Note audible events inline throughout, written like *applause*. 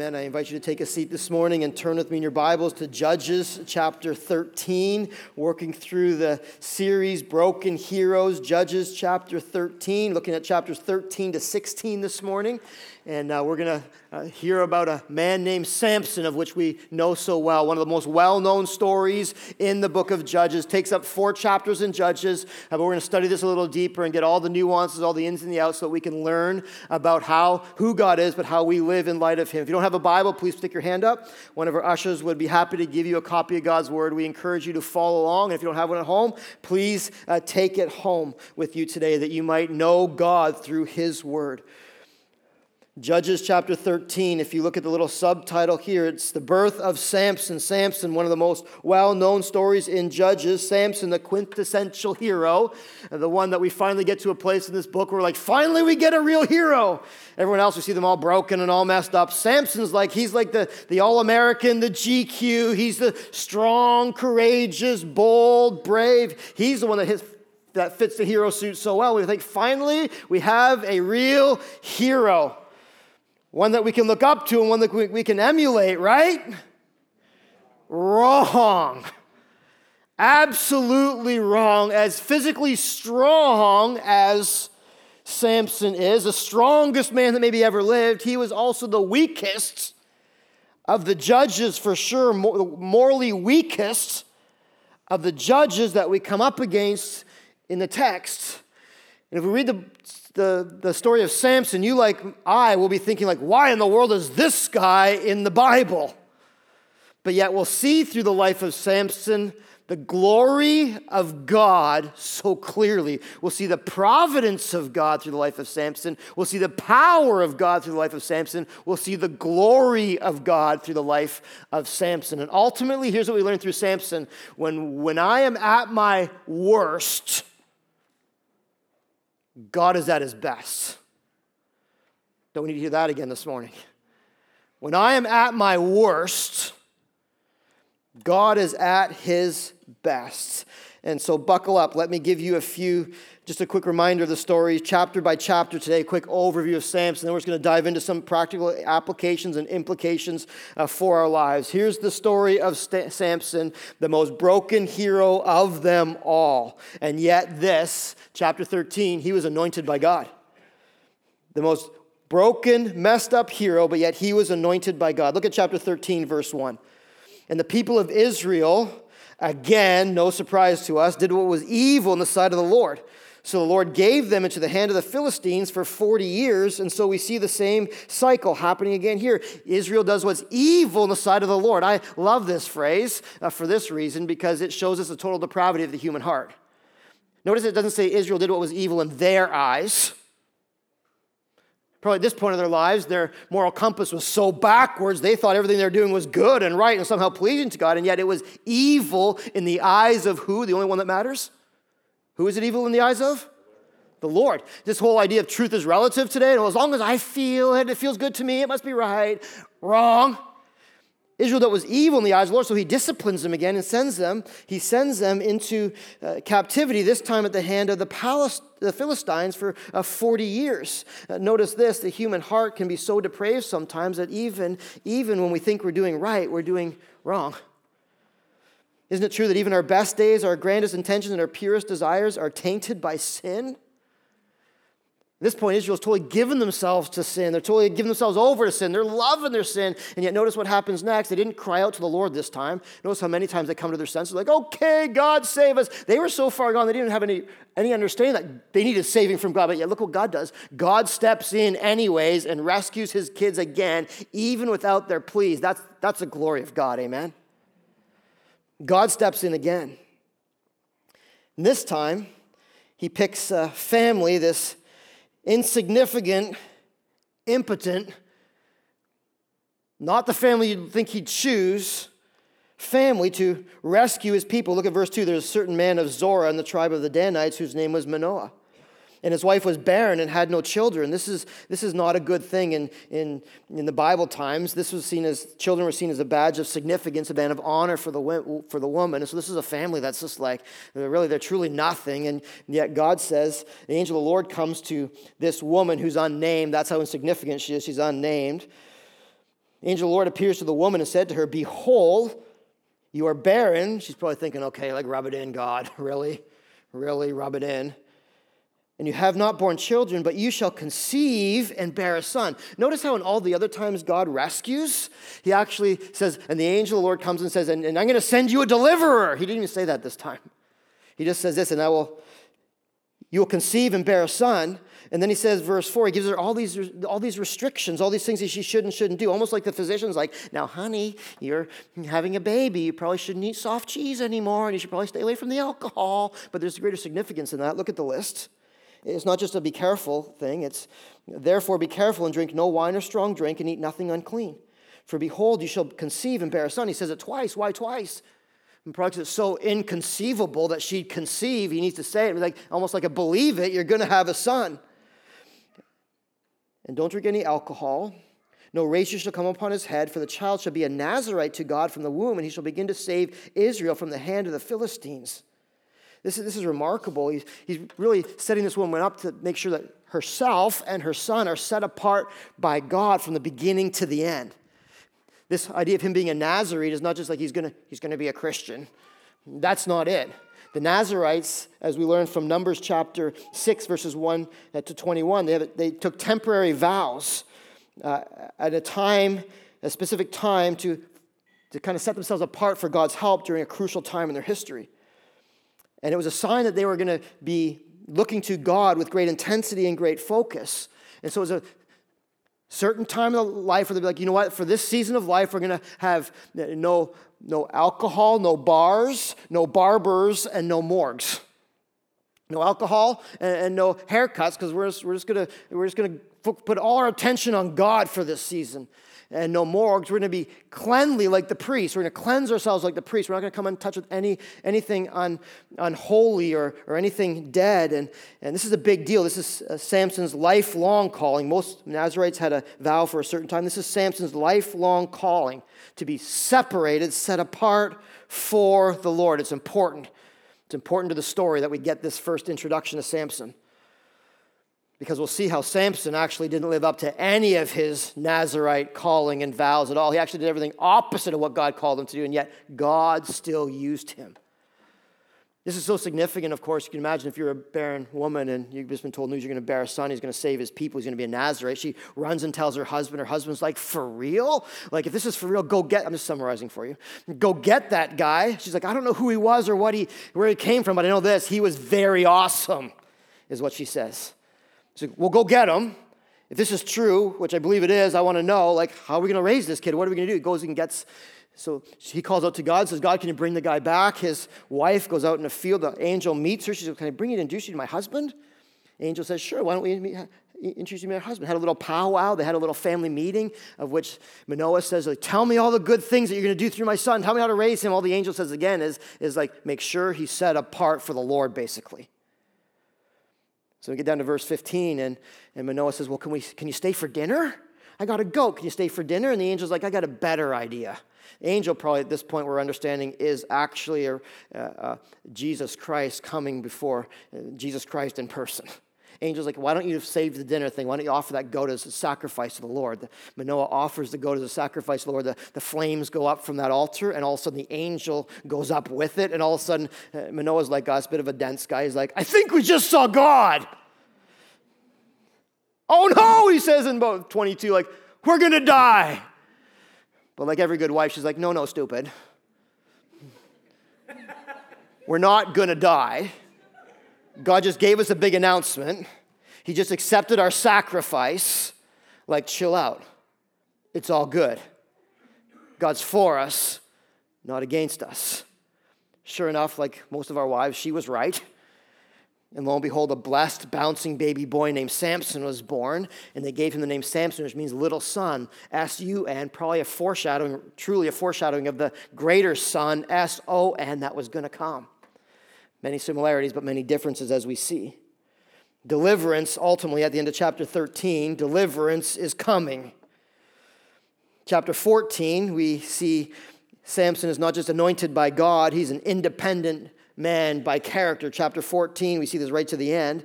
Amen. I invite you to take a seat this morning and turn with me in your Bibles to Judges chapter 13, working through the series Broken Heroes, Judges chapter 13, looking at chapters 13 to 16 this morning. And uh, we're going to uh, hear about a man named Samson, of which we know so well. One of the most well known stories in the book of Judges. Takes up four chapters in Judges. Uh, but we're going to study this a little deeper and get all the nuances, all the ins and the outs, so that we can learn about how, who God is, but how we live in light of Him. If you don't have a Bible, please stick your hand up. One of our ushers would be happy to give you a copy of God's Word. We encourage you to follow along. And if you don't have one at home, please uh, take it home with you today that you might know God through His Word. Judges chapter 13, if you look at the little subtitle here, it's the birth of Samson. Samson, one of the most well known stories in Judges. Samson, the quintessential hero, the one that we finally get to a place in this book where we're like, finally we get a real hero. Everyone else, we see them all broken and all messed up. Samson's like, he's like the, the All American, the GQ. He's the strong, courageous, bold, brave. He's the one that hits that fits the hero suit so well. We think, finally, we have a real hero one that we can look up to and one that we can emulate, right? Wrong. Absolutely wrong. As physically strong as Samson is, the strongest man that maybe ever lived, he was also the weakest of the judges, for sure, morally weakest of the judges that we come up against in the text. And if we read the the, the story of Samson, you, like I, will be thinking, like, why in the world is this guy in the Bible? But yet we'll see through the life of Samson the glory of God so clearly. We'll see the providence of God through the life of Samson. We'll see the power of God through the life of Samson. We'll see the glory of God through the life of Samson. And ultimately, here's what we learn through Samson when, when I am at my worst, God is at his best. Don't we need to hear that again this morning. When I am at my worst, God is at his best. And so buckle up. Let me give you a few, just a quick reminder of the story, chapter by chapter today, a quick overview of Samson. Then we're just going to dive into some practical applications and implications uh, for our lives. Here's the story of St- Samson, the most broken hero of them all. And yet, this, chapter 13, he was anointed by God. The most broken, messed up hero, but yet he was anointed by God. Look at chapter 13, verse 1. And the people of Israel, again, no surprise to us, did what was evil in the sight of the Lord. So the Lord gave them into the hand of the Philistines for 40 years. And so we see the same cycle happening again here. Israel does what's evil in the sight of the Lord. I love this phrase uh, for this reason because it shows us the total depravity of the human heart. Notice it doesn't say Israel did what was evil in their eyes. Probably at this point in their lives, their moral compass was so backwards, they thought everything they were doing was good and right and somehow pleasing to God, and yet it was evil in the eyes of who? The only one that matters? Who is it evil in the eyes of? The Lord. This whole idea of truth is relative today. As long as I feel it, it feels good to me, it must be right. Wrong. Israel that was evil in the eyes of the Lord, so he disciplines them again and sends them. He sends them into uh, captivity, this time at the hand of the, the Philistines for uh, 40 years. Uh, notice this the human heart can be so depraved sometimes that even, even when we think we're doing right, we're doing wrong. Isn't it true that even our best days, our grandest intentions, and our purest desires are tainted by sin? At this point, Israel's totally given themselves to sin. They're totally given themselves over to sin. They're loving their sin. And yet, notice what happens next. They didn't cry out to the Lord this time. Notice how many times they come to their senses, like, okay, God, save us. They were so far gone, they didn't have any, any understanding that they needed saving from God. But yet, look what God does. God steps in, anyways, and rescues his kids again, even without their pleas. That's, that's the glory of God. Amen. God steps in again. And this time, he picks a family, this insignificant, impotent, not the family you'd think he'd choose, family to rescue his people. Look at verse 2. There's a certain man of Zorah in the tribe of the Danites whose name was Manoah and his wife was barren and had no children. This is, this is not a good thing in, in, in the Bible times. This was seen as, children were seen as a badge of significance, a badge of honor for the, for the woman. And so this is a family that's just like, really, they're truly nothing. And yet God says, the angel of the Lord comes to this woman who's unnamed. That's how insignificant she is. She's unnamed. The angel of the Lord appears to the woman and said to her, Behold, you are barren. She's probably thinking, okay, like rub it in, God. *laughs* really? Really? Rub it in and you have not borne children, but you shall conceive and bear a son. Notice how in all the other times God rescues, he actually says, and the angel of the Lord comes and says, and, and I'm going to send you a deliverer. He didn't even say that this time. He just says this, and I will, you will conceive and bear a son. And then he says, verse 4, he gives her all these, all these restrictions, all these things that she should and shouldn't do. Almost like the physician's like, now, honey, you're having a baby. You probably shouldn't eat soft cheese anymore, and you should probably stay away from the alcohol. But there's a greater significance in that. Look at the list. It's not just a be careful thing, it's therefore be careful and drink no wine or strong drink and eat nothing unclean. For behold, you shall conceive and bear a son. He says it twice. Why twice? And probably it's so inconceivable that she'd conceive. He needs to say it like almost like a believe it, you're gonna have a son. And don't drink any alcohol. No razor shall come upon his head, for the child shall be a Nazarite to God from the womb, and he shall begin to save Israel from the hand of the Philistines. This is, this is remarkable. He's, he's really setting this woman up to make sure that herself and her son are set apart by God from the beginning to the end. This idea of him being a Nazarene is not just like he's gonna, he's gonna be a Christian. That's not it. The Nazarites, as we learn from Numbers chapter 6, verses 1 to 21, they, have, they took temporary vows uh, at a time, a specific time, to, to kind of set themselves apart for God's help during a crucial time in their history. And it was a sign that they were going to be looking to God with great intensity and great focus. And so it was a certain time of life where they'd be like, you know what, for this season of life, we're going to have no, no alcohol, no bars, no barbers, and no morgues. No alcohol and, and no haircuts because we're just, we're just to we're just to put all our attention on God for this season and no morgues. We're going to be cleanly like the priests. We're going to cleanse ourselves like the priests. We're not going to come in touch with any, anything un, unholy or, or anything dead. And, and this is a big deal. This is uh, Samson's lifelong calling. Most Nazarites had a vow for a certain time. This is Samson's lifelong calling to be separated, set apart for the Lord. It's important. It's important to the story that we get this first introduction to Samson because we'll see how Samson actually didn't live up to any of his Nazarite calling and vows at all. He actually did everything opposite of what God called him to do, and yet God still used him. This is so significant, of course. You can imagine if you're a barren woman and you've just been told news you're going to bear a son, he's going to save his people, he's going to be a Nazarite. She runs and tells her husband. Her husband's like, For real? Like, if this is for real, go get, I'm just summarizing for you. Go get that guy. She's like, I don't know who he was or what he, where he came from, but I know this. He was very awesome, is what she says. So we'll go get him. If this is true, which I believe it is, I want to know, like, how are we going to raise this kid? What are we going to do? He goes and gets, so he calls out to God, says, God, can you bring the guy back? His wife goes out in the field. The angel meets her. She says, Can I bring you to introduce you to my husband? Angel says, Sure, why don't we introduce you to my husband? Had a little powwow. They had a little family meeting of which Manoah says, like, Tell me all the good things that you're going to do through my son. Tell me how to raise him. All the angel says again is, is like, make sure he's set apart for the Lord, basically. So we get down to verse 15, and, and Manoah says, Well, can, we, can you stay for dinner? I got to go. Can you stay for dinner? And the angel's like, I got a better idea. The angel, probably at this point, we're understanding, is actually a, Jesus Christ coming before uh, Jesus Christ in person. Angel's like, why don't you save the dinner thing? Why don't you offer that goat as a sacrifice to the Lord? The, Manoah offers the goat as a sacrifice to the Lord. The, the flames go up from that altar, and all of a sudden the angel goes up with it. And all of a sudden, uh, Manoah's like us, bit of a dense guy. He's like, I think we just saw God. Oh no, he says in about 22, like, we're gonna die. But like every good wife, she's like, no, no, stupid. we're not gonna die. God just gave us a big announcement. He just accepted our sacrifice. Like, chill out. It's all good. God's for us, not against us. Sure enough, like most of our wives, she was right. And lo and behold, a blessed, bouncing baby boy named Samson was born, and they gave him the name Samson, which means little son, S U N, probably a foreshadowing, truly a foreshadowing of the greater son, S O N, that was going to come. Many similarities, but many differences as we see. Deliverance, ultimately, at the end of chapter 13, deliverance is coming. Chapter 14, we see Samson is not just anointed by God, he's an independent man by character. Chapter 14, we see this right to the end.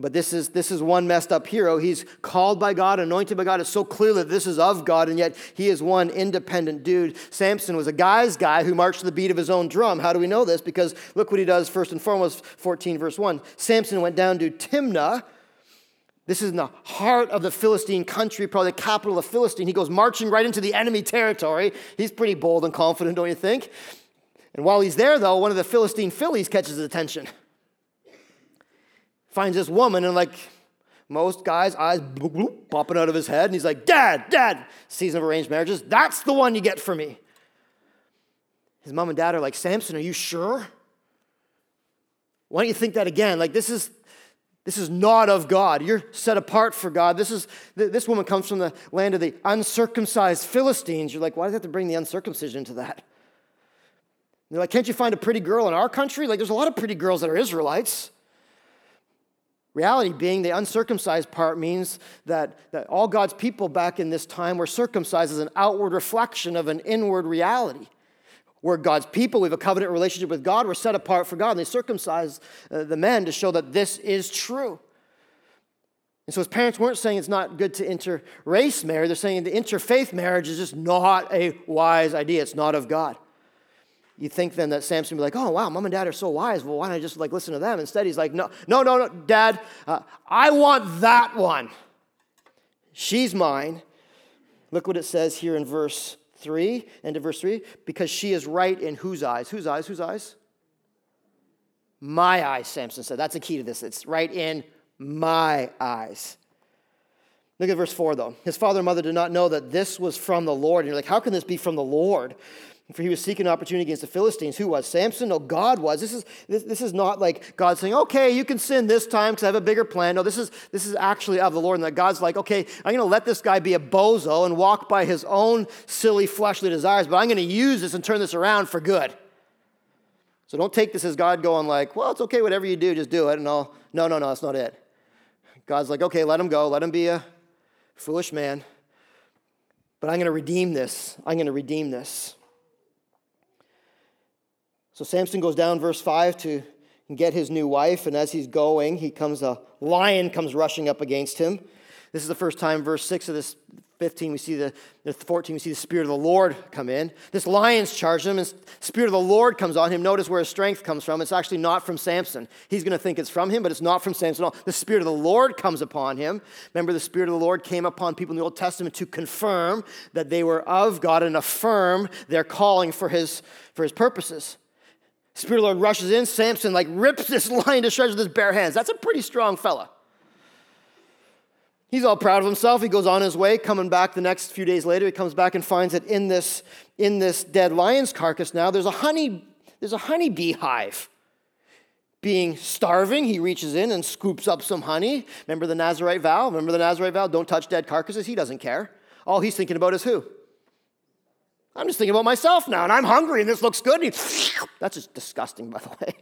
But this is, this is one messed up hero. He's called by God, anointed by God. It's so clear that this is of God, and yet he is one independent dude. Samson was a guy's guy who marched to the beat of his own drum. How do we know this? Because look what he does first and foremost, 14, verse 1. Samson went down to Timnah. This is in the heart of the Philistine country, probably the capital of Philistine. He goes marching right into the enemy territory. He's pretty bold and confident, don't you think? And while he's there, though, one of the Philistine fillies catches his attention. Finds this woman, and like most guys, eyes bloop, bloop, popping out of his head, and he's like, Dad, Dad, season of arranged marriages, that's the one you get for me. His mom and dad are like, Samson, are you sure? Why don't you think that again? Like, this is. This is not of God. You're set apart for God. This, is, this woman comes from the land of the uncircumcised Philistines. You're like, why does it have to bring the uncircumcision into that? They're like, can't you find a pretty girl in our country? Like, there's a lot of pretty girls that are Israelites. Reality being, the uncircumcised part means that, that all God's people back in this time were circumcised as an outward reflection of an inward reality. We're God's people, we have a covenant relationship with God, we're set apart for God, and they circumcise uh, the men to show that this is true. And so his parents weren't saying it's not good to interrace marriage, they're saying the interfaith marriage is just not a wise idea, it's not of God you think then that Samson would be like, oh, wow, mom and dad are so wise. Well, why don't I just like listen to them? Instead, he's like, no, no, no, no, dad, uh, I want that one. She's mine. Look what it says here in verse 3, end of verse 3, because she is right in whose eyes? Whose eyes? Whose eyes? My eyes, Samson said. That's the key to this. It's right in my eyes. Look at verse 4, though. His father and mother did not know that this was from the Lord. And you're like, how can this be from the Lord? For he was seeking opportunity against the Philistines. Who was? Samson? No, God was. This is, this, this is not like God saying, okay, you can sin this time because I have a bigger plan. No, this is, this is actually of the Lord. And that God's like, okay, I'm going to let this guy be a bozo and walk by his own silly fleshly desires, but I'm going to use this and turn this around for good. So don't take this as God going like, well, it's okay, whatever you do, just do it. And I'll, no, no, no, that's not it. God's like, okay, let him go. Let him be a foolish man. But I'm going to redeem this. I'm going to redeem this. So Samson goes down, verse 5, to get his new wife, and as he's going, he comes, a lion comes rushing up against him. This is the first time, verse 6 of this 15, we see the, the 14, we see the Spirit of the Lord come in. This lion's charged him, and Spirit of the Lord comes on him. Notice where his strength comes from. It's actually not from Samson. He's going to think it's from him, but it's not from Samson at all. The Spirit of the Lord comes upon him. Remember, the Spirit of the Lord came upon people in the Old Testament to confirm that they were of God and affirm their calling for his, for his purposes. Spirit of the Lord rushes in. Samson like rips this *laughs* lion to shreds with his bare hands. That's a pretty strong fella. He's all proud of himself. He goes on his way, coming back the next few days later. He comes back and finds that in this, in this dead lion's carcass now, there's a honey, there's a honey bee hive. Being starving, he reaches in and scoops up some honey. Remember the Nazarite vow? Remember the Nazarite vow? Don't touch dead carcasses. He doesn't care. All he's thinking about is who? I'm just thinking about myself now, and I'm hungry, and this looks good. He, *laughs* that's just disgusting, by the way.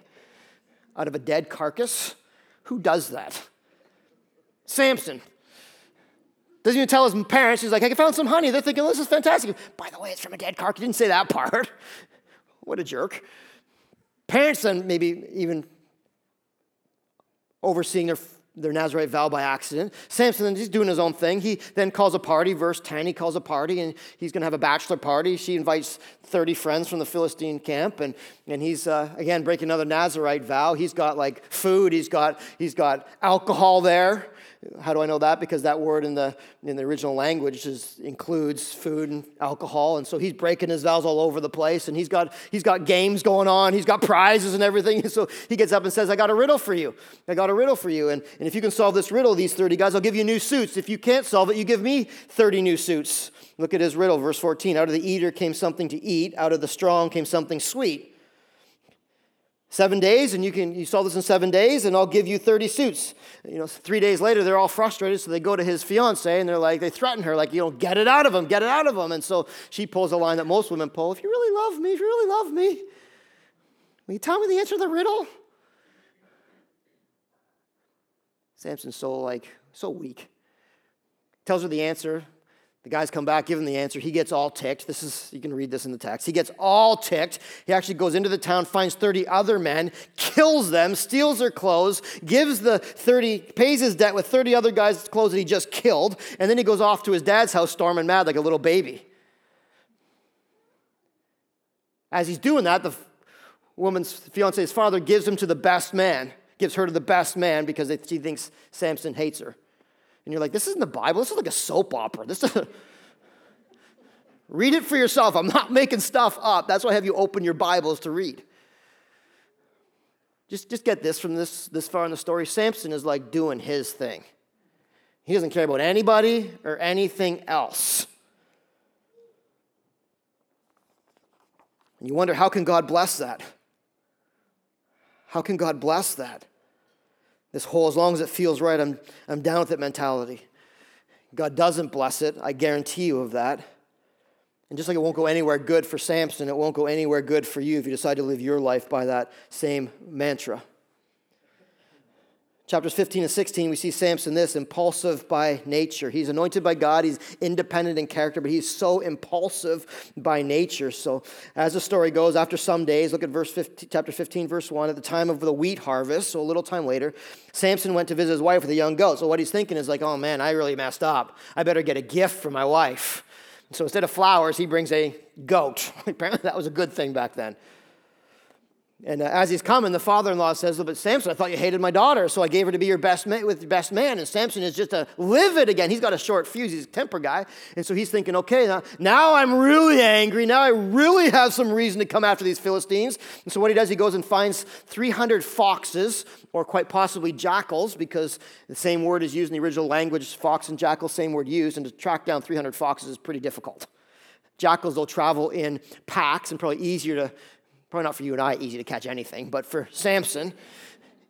*laughs* Out of a dead carcass? Who does that? Samson. Doesn't even tell his parents. He's like, I found some honey. They're thinking, this is fantastic. By the way, it's from a dead carcass. He didn't say that part. *laughs* what a jerk. Parents then maybe even overseeing their their Nazarite vow by accident. Samson, he's doing his own thing. He then calls a party. Verse 10, he calls a party and he's going to have a bachelor party. She invites 30 friends from the Philistine camp and, and he's, uh, again, breaking another Nazarite vow. He's got like food, he's got, he's got alcohol there. How do I know that? Because that word in the, in the original language is, includes food and alcohol. And so he's breaking his vows all over the place. And he's got, he's got games going on. He's got prizes and everything. *laughs* so he gets up and says, I got a riddle for you. I got a riddle for you. And, and if you can solve this riddle, these 30 guys, I'll give you new suits. If you can't solve it, you give me 30 new suits. Look at his riddle, verse 14. Out of the eater came something to eat, out of the strong came something sweet. Seven days, and you can you saw this in seven days, and I'll give you 30 suits. You know, three days later, they're all frustrated, so they go to his fiance and they're like, they threaten her, like, you know, get it out of him, get it out of him. And so she pulls a line that most women pull if you really love me, if you really love me, will you tell me the answer to the riddle? Samson's so like, so weak. Tells her the answer. The guys come back, give him the answer. He gets all ticked. This is, you can read this in the text. He gets all ticked. He actually goes into the town, finds 30 other men, kills them, steals their clothes, gives the 30, pays his debt with 30 other guys' clothes that he just killed, and then he goes off to his dad's house, storming mad like a little baby. As he's doing that, the woman's fiance's father gives him to the best man, gives her to the best man because she thinks Samson hates her. And you're like, this isn't the Bible. This is like a soap opera. This is *laughs* read it for yourself. I'm not making stuff up. That's why I have you open your Bibles to read. Just, just get this from this, this far in the story. Samson is like doing his thing. He doesn't care about anybody or anything else. And you wonder, how can God bless that? How can God bless that? This whole, as long as it feels right, I'm, I'm down with it mentality. God doesn't bless it. I guarantee you of that. And just like it won't go anywhere good for Samson, it won't go anywhere good for you if you decide to live your life by that same mantra. Chapters 15 and 16, we see Samson this impulsive by nature. He's anointed by God, he's independent in character, but he's so impulsive by nature. So, as the story goes, after some days, look at verse 15, chapter 15, verse 1, at the time of the wheat harvest, so a little time later, Samson went to visit his wife with a young goat. So, what he's thinking is like, oh man, I really messed up. I better get a gift for my wife. So, instead of flowers, he brings a goat. *laughs* Apparently, that was a good thing back then. And uh, as he's coming, the father-in-law says, "But Samson, I thought you hated my daughter, so I gave her to be your best man with your best man." And Samson is just a livid again. He's got a short fuse. He's a temper guy, and so he's thinking, "Okay, now, now I'm really angry. Now I really have some reason to come after these Philistines." And so what he does, he goes and finds 300 foxes, or quite possibly jackals, because the same word is used in the original language, fox and jackal, same word used, and to track down 300 foxes is pretty difficult. Jackals will travel in packs and probably easier to Probably not for you and I, easy to catch anything, but for Samson,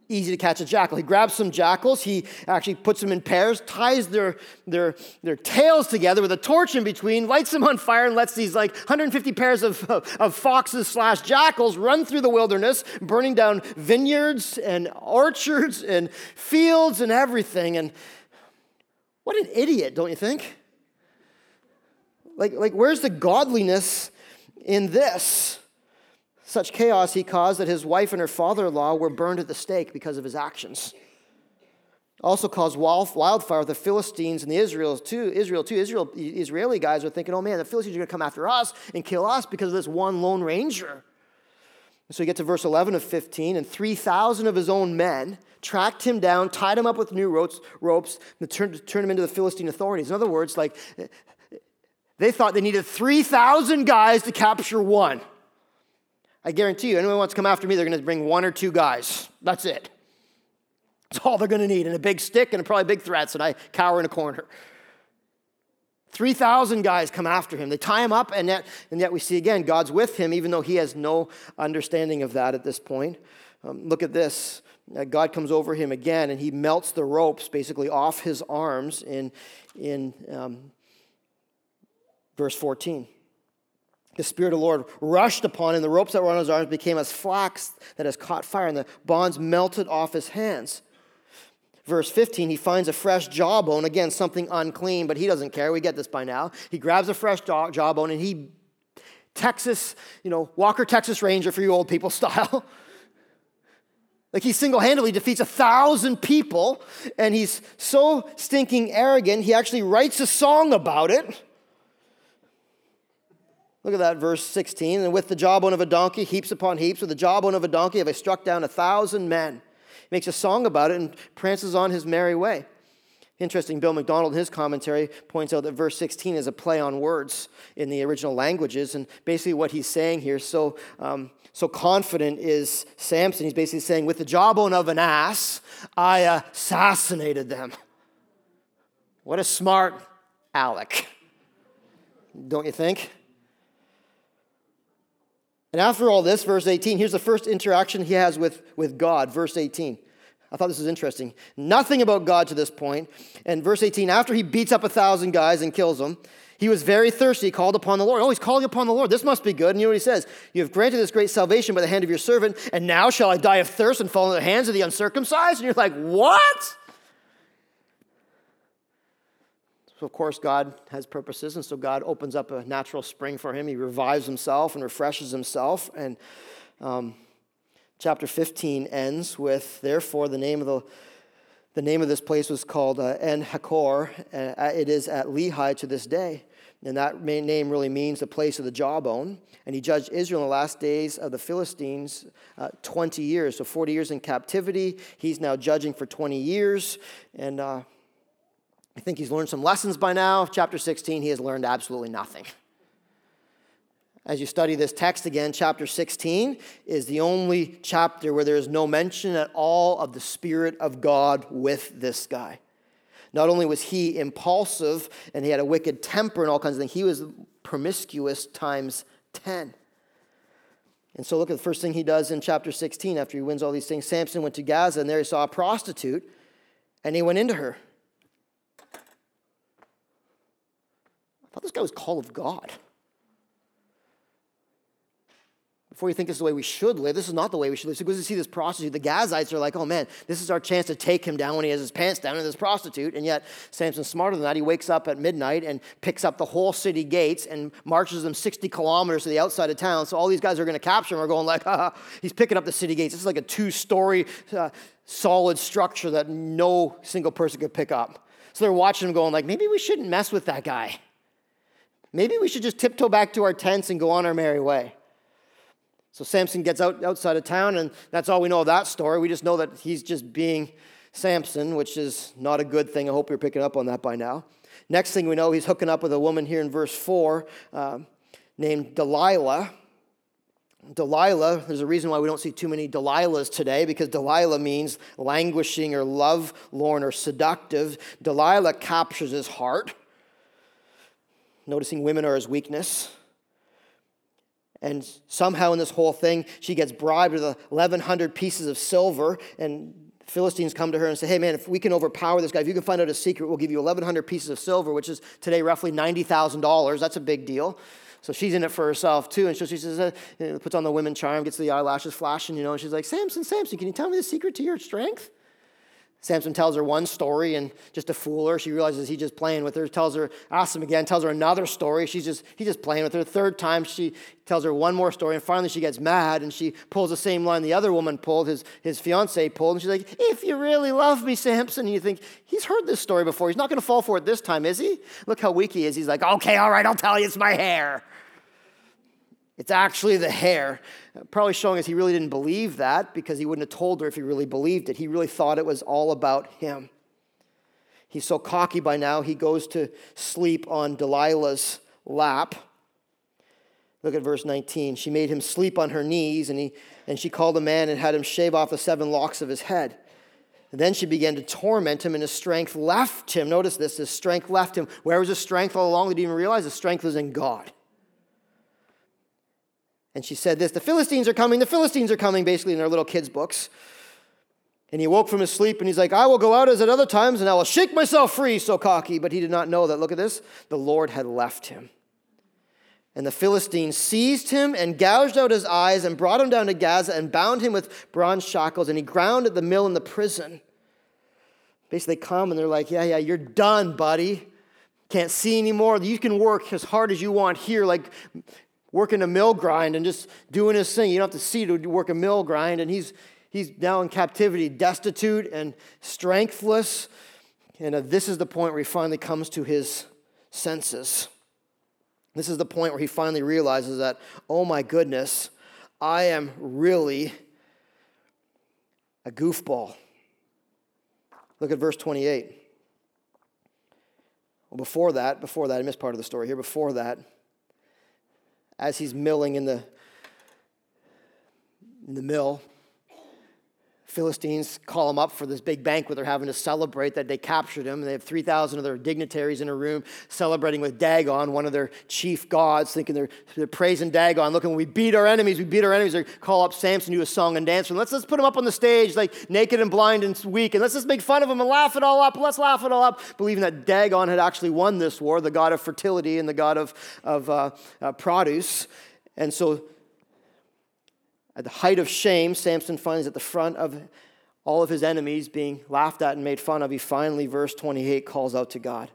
easy to catch a jackal. He grabs some jackals, he actually puts them in pairs, ties their, their, their tails together with a torch in between, lights them on fire, and lets these like 150 pairs of, of, foxes slash jackals run through the wilderness, burning down vineyards and orchards and fields and everything. And what an idiot, don't you think? Like, like where's the godliness in this? Such chaos he caused that his wife and her father in law were burned at the stake because of his actions. Also caused wildfire with the Philistines and the Israel too. Israel too. Israel, Israeli guys are thinking, oh man, the Philistines are going to come after us and kill us because of this one lone ranger. So you get to verse 11 of 15, and 3,000 of his own men tracked him down, tied him up with new ropes, ropes and turned, turned him into the Philistine authorities. In other words, like they thought they needed 3,000 guys to capture one. I guarantee you, anyone wants to come after me, they're going to bring one or two guys. That's it. That's all they're going to need, and a big stick and probably big threats, and I cower in a corner. 3,000 guys come after him. They tie him up, and yet, and yet we see again, God's with him, even though he has no understanding of that at this point. Um, look at this. Uh, God comes over him again, and he melts the ropes basically off his arms in, in um, verse 14. The Spirit of the Lord rushed upon him. The ropes that were on his arms became as flax that has caught fire, and the bonds melted off his hands. Verse 15, he finds a fresh jawbone, again, something unclean, but he doesn't care. We get this by now. He grabs a fresh jawbone and he, Texas, you know, Walker Texas Ranger for you old people *laughs* style. like he single handedly defeats a thousand people, and he's so stinking arrogant, he actually writes a song about it. Look at that, verse 16. And with the jawbone of a donkey, heaps upon heaps, with the jawbone of a donkey have I struck down a thousand men. He makes a song about it and prances on his merry way. Interesting, Bill MacDonald in his commentary points out that verse 16 is a play on words in the original languages. And basically, what he's saying here, so, um, so confident is Samson, he's basically saying, With the jawbone of an ass, I assassinated them. What a smart Alec, don't you think? And after all this, verse 18, here's the first interaction he has with, with God, verse 18. I thought this was interesting. Nothing about God to this point. And verse 18, after he beats up a thousand guys and kills them, he was very thirsty, called upon the Lord. Oh, he's calling upon the Lord. This must be good. And you know what he says? You have granted this great salvation by the hand of your servant, and now shall I die of thirst and fall into the hands of the uncircumcised? And you're like, what? So, of course, God has purposes, and so God opens up a natural spring for him. He revives himself and refreshes himself. And um, chapter 15 ends with, therefore, the name of the the name of this place was called uh, En Hakkore. Uh, it is at Lehi to this day. And that name really means the place of the jawbone. And he judged Israel in the last days of the Philistines uh, 20 years. So 40 years in captivity. He's now judging for 20 years. And uh, I think he's learned some lessons by now. Chapter 16, he has learned absolutely nothing. As you study this text again, chapter 16 is the only chapter where there is no mention at all of the Spirit of God with this guy. Not only was he impulsive and he had a wicked temper and all kinds of things, he was promiscuous times 10. And so look at the first thing he does in chapter 16 after he wins all these things. Samson went to Gaza and there he saw a prostitute and he went into her. Thought this guy was called of God. before you think this is the way we should live, this is not the way we should live. So to see this prostitute. The Gazites are like, oh man, this is our chance to take him down when he has his pants down in this prostitute. And yet Samson's smarter than that. He wakes up at midnight and picks up the whole city gates and marches them 60 kilometers to the outside of town. So all these guys are going to capture him are going like, *laughs* ha, he's picking up the city gates. This is like a two-story uh, solid structure that no single person could pick up. So they're watching him going like, maybe we shouldn't mess with that guy. Maybe we should just tiptoe back to our tents and go on our merry way. So Samson gets out outside of town, and that's all we know of that story. We just know that he's just being Samson, which is not a good thing. I hope you're picking up on that by now. Next thing we know, he's hooking up with a woman here in verse 4 uh, named Delilah. Delilah, there's a reason why we don't see too many Delilahs today, because Delilah means languishing or lovelorn or seductive. Delilah captures his heart, noticing women are his weakness. And somehow in this whole thing, she gets bribed with 1,100 pieces of silver. And Philistines come to her and say, Hey, man, if we can overpower this guy, if you can find out a secret, we'll give you 1,100 pieces of silver, which is today roughly $90,000. That's a big deal. So she's in it for herself too. And so she says, uh, puts on the women charm, gets the eyelashes flashing, you know, and she's like, Samson, Samson, can you tell me the secret to your strength? Samson tells her one story and just to fool her, she realizes he's just playing with her. Tells her, asks him again, tells her another story. She's just he's just playing with her. Third time she tells her one more story, and finally she gets mad and she pulls the same line the other woman pulled, his his fiance pulled, and she's like, "If you really love me, Samson," and you think he's heard this story before. He's not going to fall for it this time, is he? Look how weak he is. He's like, "Okay, all right, I'll tell you, it's my hair." It's actually the hair. Probably showing us he really didn't believe that because he wouldn't have told her if he really believed it. He really thought it was all about him. He's so cocky by now, he goes to sleep on Delilah's lap. Look at verse 19. She made him sleep on her knees, and, he, and she called a man and had him shave off the seven locks of his head. And then she began to torment him, and his strength left him. Notice this his strength left him. Where was his strength all along? He Did he even realize his strength was in God? And she said this The Philistines are coming, the Philistines are coming, basically in their little kids' books. And he woke from his sleep and he's like, I will go out as at other times and I will shake myself free, so cocky. But he did not know that, look at this, the Lord had left him. And the Philistines seized him and gouged out his eyes and brought him down to Gaza and bound him with bronze shackles. And he ground at the mill in the prison. Basically, they come and they're like, Yeah, yeah, you're done, buddy. Can't see anymore. You can work as hard as you want here. Like, working a mill grind and just doing his thing. You don't have to see to work a mill grind. And he's, he's now in captivity, destitute and strengthless. And uh, this is the point where he finally comes to his senses. This is the point where he finally realizes that, oh my goodness, I am really a goofball. Look at verse 28. Well, before that, before that, I missed part of the story here. Before that, as he's milling in the, in the mill, Philistines call him up for this big banquet. They're having to celebrate that they captured him. They have 3,000 of their dignitaries in a room celebrating with Dagon, one of their chief gods, thinking they're, they're praising Dagon. Looking, we beat our enemies, we beat our enemies. They call up Samson, do a song and dance. And let's just put him up on the stage, like naked and blind and weak. And let's just make fun of him and laugh it all up. Let's laugh it all up, believing that Dagon had actually won this war, the god of fertility and the god of, of uh, uh, produce. And so at the height of shame, Samson finds at the front of all of his enemies being laughed at and made fun of. He finally, verse 28, calls out to God.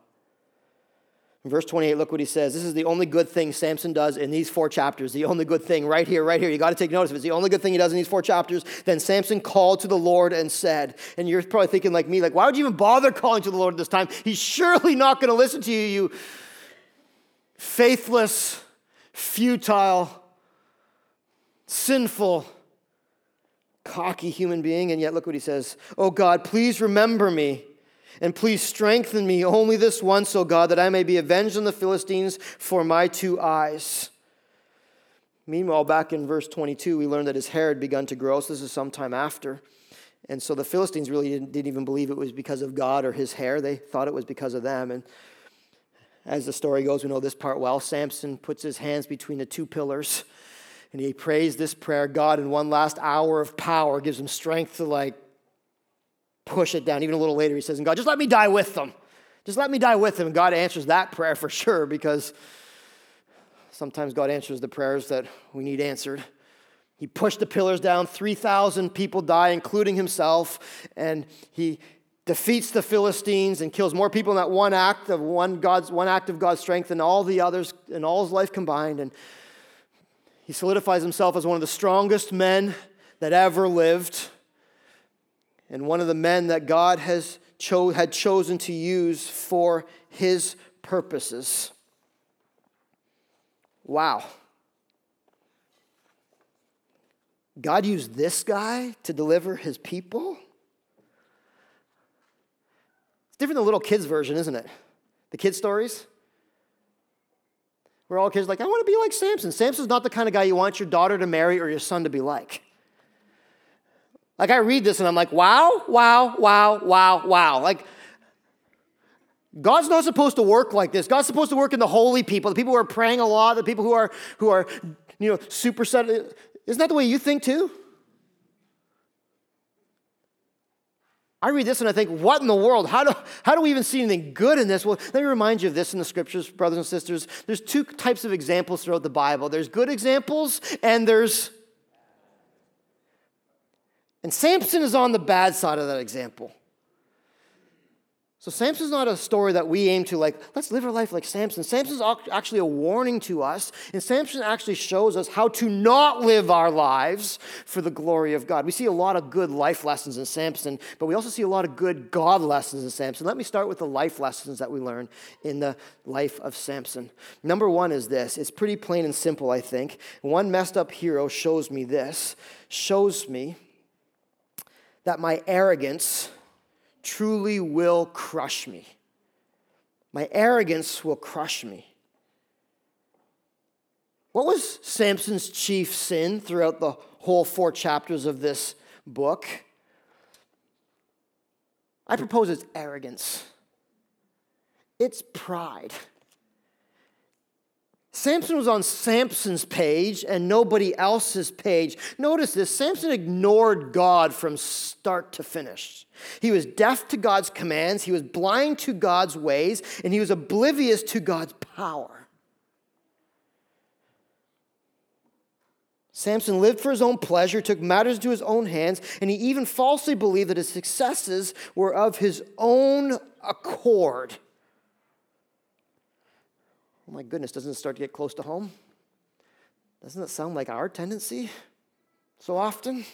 In verse 28, look what he says. This is the only good thing Samson does in these four chapters. The only good thing, right here, right here. You got to take notice of it. It's the only good thing he does in these four chapters. Then Samson called to the Lord and said, and you're probably thinking like me, like, why would you even bother calling to the Lord at this time? He's surely not going to listen to you, you faithless, futile, sinful, cocky human being. And yet, look what he says Oh God, please remember me. And please strengthen me only this once, O God, that I may be avenged on the Philistines for my two eyes. Meanwhile, back in verse 22, we learned that his hair had begun to grow. So this is sometime after. And so the Philistines really didn't, didn't, even believe it was because of God or his hair. They thought it was because of them. And as the story goes, we know this part well. Samson puts his hands between the two pillars and he prays this prayer. God, in one last hour of power, gives him strength to like push it down. Even a little later, he says, And God, just let me die with them. Just let me die with them. And God answers that prayer for sure because sometimes God answers the prayers that we need answered. He pushed the pillars down, 3,000 people die, including himself, and he defeats the Philistines and kills more people in that one act of one God's one act of God's strength than all the others in all his life combined. And he solidifies himself as one of the strongest men that ever lived, and one of the men that God has cho- had chosen to use for his purposes. Wow. God used this guy to deliver his people? It's different than the little kids' version, isn't it? The kids' stories. We're all kids like, I want to be like Samson. Samson's not the kind of guy you want your daughter to marry or your son to be like. Like, I read this and I'm like, wow, wow, wow, wow, wow. Like, God's not supposed to work like this. God's supposed to work in the holy people, the people who are praying a lot, the people who are, who are you know, super. Isn't that the way you think too? I read this and I think, what in the world? How do, how do we even see anything good in this? Well, let me remind you of this in the scriptures, brothers and sisters. There's two types of examples throughout the Bible there's good examples and there's. And Samson is on the bad side of that example. So Samson's not a story that we aim to like, let's live our life like Samson. Samson's actually a warning to us, and Samson actually shows us how to not live our lives for the glory of God. We see a lot of good life lessons in Samson, but we also see a lot of good God lessons in Samson. Let me start with the life lessons that we learn in the life of Samson. Number one is this. It's pretty plain and simple, I think. One messed up hero shows me this, shows me that my arrogance truly will crush me. My arrogance will crush me. What was Samson's chief sin throughout the whole four chapters of this book? I propose it's arrogance. It's pride. Samson was on Samson's page and nobody else's page. Notice this Samson ignored God from start to finish. He was deaf to God's commands, he was blind to God's ways, and he was oblivious to God's power. Samson lived for his own pleasure, took matters into his own hands, and he even falsely believed that his successes were of his own accord. Oh my goodness, doesn't it start to get close to home? Doesn't it sound like our tendency so often?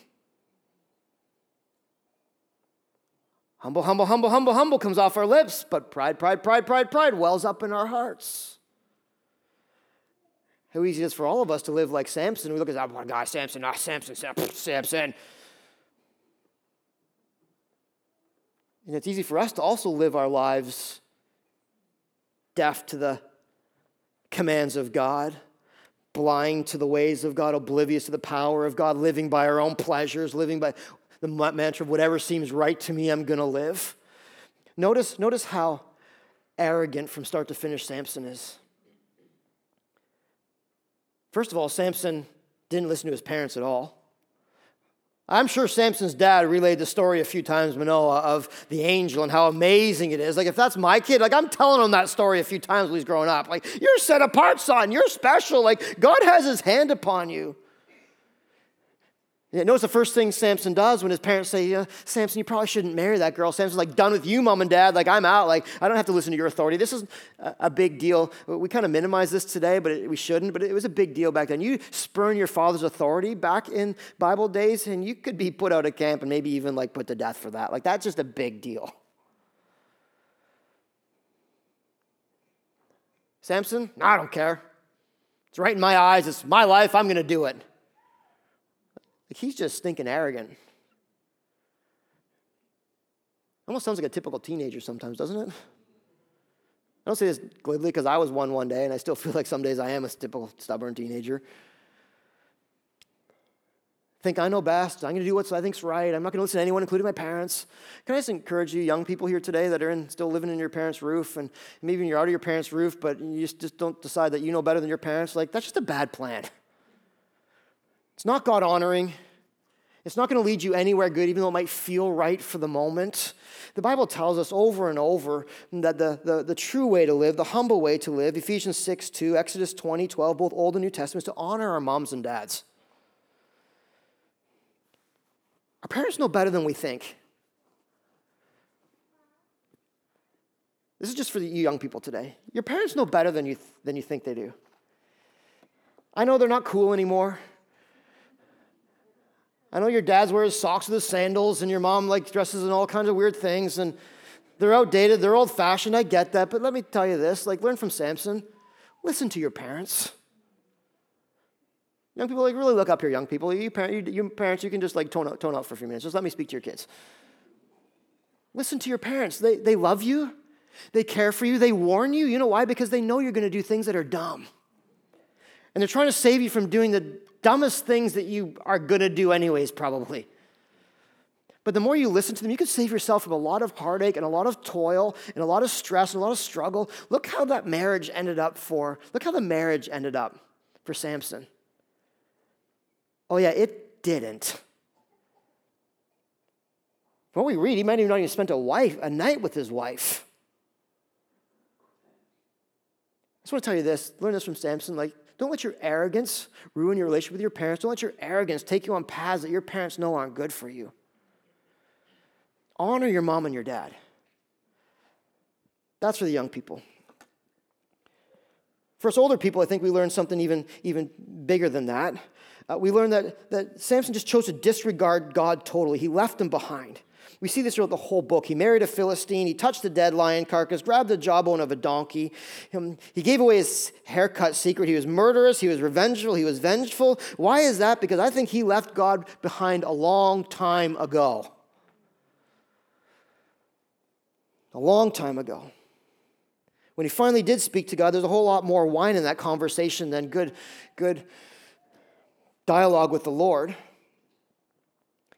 Humble, humble, humble, humble, humble comes off our lips, but pride, pride, pride, pride, pride wells up in our hearts. How easy it is for all of us to live like Samson. We look at oh, one guy, Samson, ah, Samson, Samson, *sniffs* Samson. And it's easy for us to also live our lives deaf to the commands of God, blind to the ways of God, oblivious to the power of God, living by our own pleasures, living by the mantra of whatever seems right to me, I'm going to live. Notice, notice how arrogant from start to finish Samson is. First of all, Samson didn't listen to his parents at all. I'm sure Samson's dad relayed the story a few times, Manoah, of the angel and how amazing it is. Like, if that's my kid, like, I'm telling him that story a few times when he's growing up. Like, you're set apart, son. You're special. Like, God has his hand upon you. Notice the first thing Samson does when his parents say, yeah, Samson, you probably shouldn't marry that girl. Samson's like, done with you, mom and dad. Like, I'm out. Like, I don't have to listen to your authority. This is a big deal. We kind of minimize this today, but it, we shouldn't. But it was a big deal back then. You spurn your father's authority back in Bible days, and you could be put out of camp and maybe even like put to death for that. Like, that's just a big deal. Samson, I don't care. It's right in my eyes. It's my life. I'm going to do it. Like he's just stinking arrogant. Almost sounds like a typical teenager sometimes, doesn't it? I don't say this glibly because I was one one day, and I still *laughs* feel like some days I am a typical stubborn teenager. Think I know best. I'm going to do what I think's right. I'm not going to listen to anyone, including my parents. Can I just encourage you, young people here today that are in, still living in your parents' roof, and maybe you're out of your parents' roof, but you just, just don't decide that you know better than your parents? Like, that's just a bad plan. *laughs* It's not God honoring. It's not going to lead you anywhere good, even though it might feel right for the moment. The Bible tells us over and over that the, the, the true way to live, the humble way to live, Ephesians 6 2, Exodus 20 12, both Old and New Testaments, to honor our moms and dads. Our parents know better than we think. This is just for you young people today. Your parents know better than you, th- than you think they do. I know they're not cool anymore. I know your dad's wears socks with his sandals, and your mom like dresses in all kinds of weird things, and they're outdated, they're old fashioned. I get that, but let me tell you this: like, learn from Samson. Listen to your parents. Young people, like, really look up here, young people. You, parent, you, you parents, you can just like tone out, tone out for a few minutes. Just let me speak to your kids. Listen to your parents. They, they love you, they care for you, they warn you. You know why? Because they know you're going to do things that are dumb. And they're trying to save you from doing the dumbest things that you are going to do, anyways, probably. But the more you listen to them, you can save yourself from a lot of heartache and a lot of toil and a lot of stress and a lot of struggle. Look how that marriage ended up for, look how the marriage ended up for Samson. Oh, yeah, it didn't. What we read, he might even not even spent a wife, a night with his wife. I just want to tell you this, learn this from Samson. Like, don't let your arrogance ruin your relationship with your parents. Don't let your arrogance take you on paths that your parents know aren't good for you. Honor your mom and your dad. That's for the young people. For us older people, I think we learn something even, even bigger than that. Uh, we learn that, that Samson just chose to disregard God totally. He left him behind. We see this throughout the whole book. He married a Philistine. He touched the dead lion carcass, grabbed the jawbone of a donkey. He gave away his haircut secret. He was murderous. He was revengeful. He was vengeful. Why is that? Because I think he left God behind a long time ago. A long time ago. When he finally did speak to God, there's a whole lot more wine in that conversation than good, good dialogue with the Lord.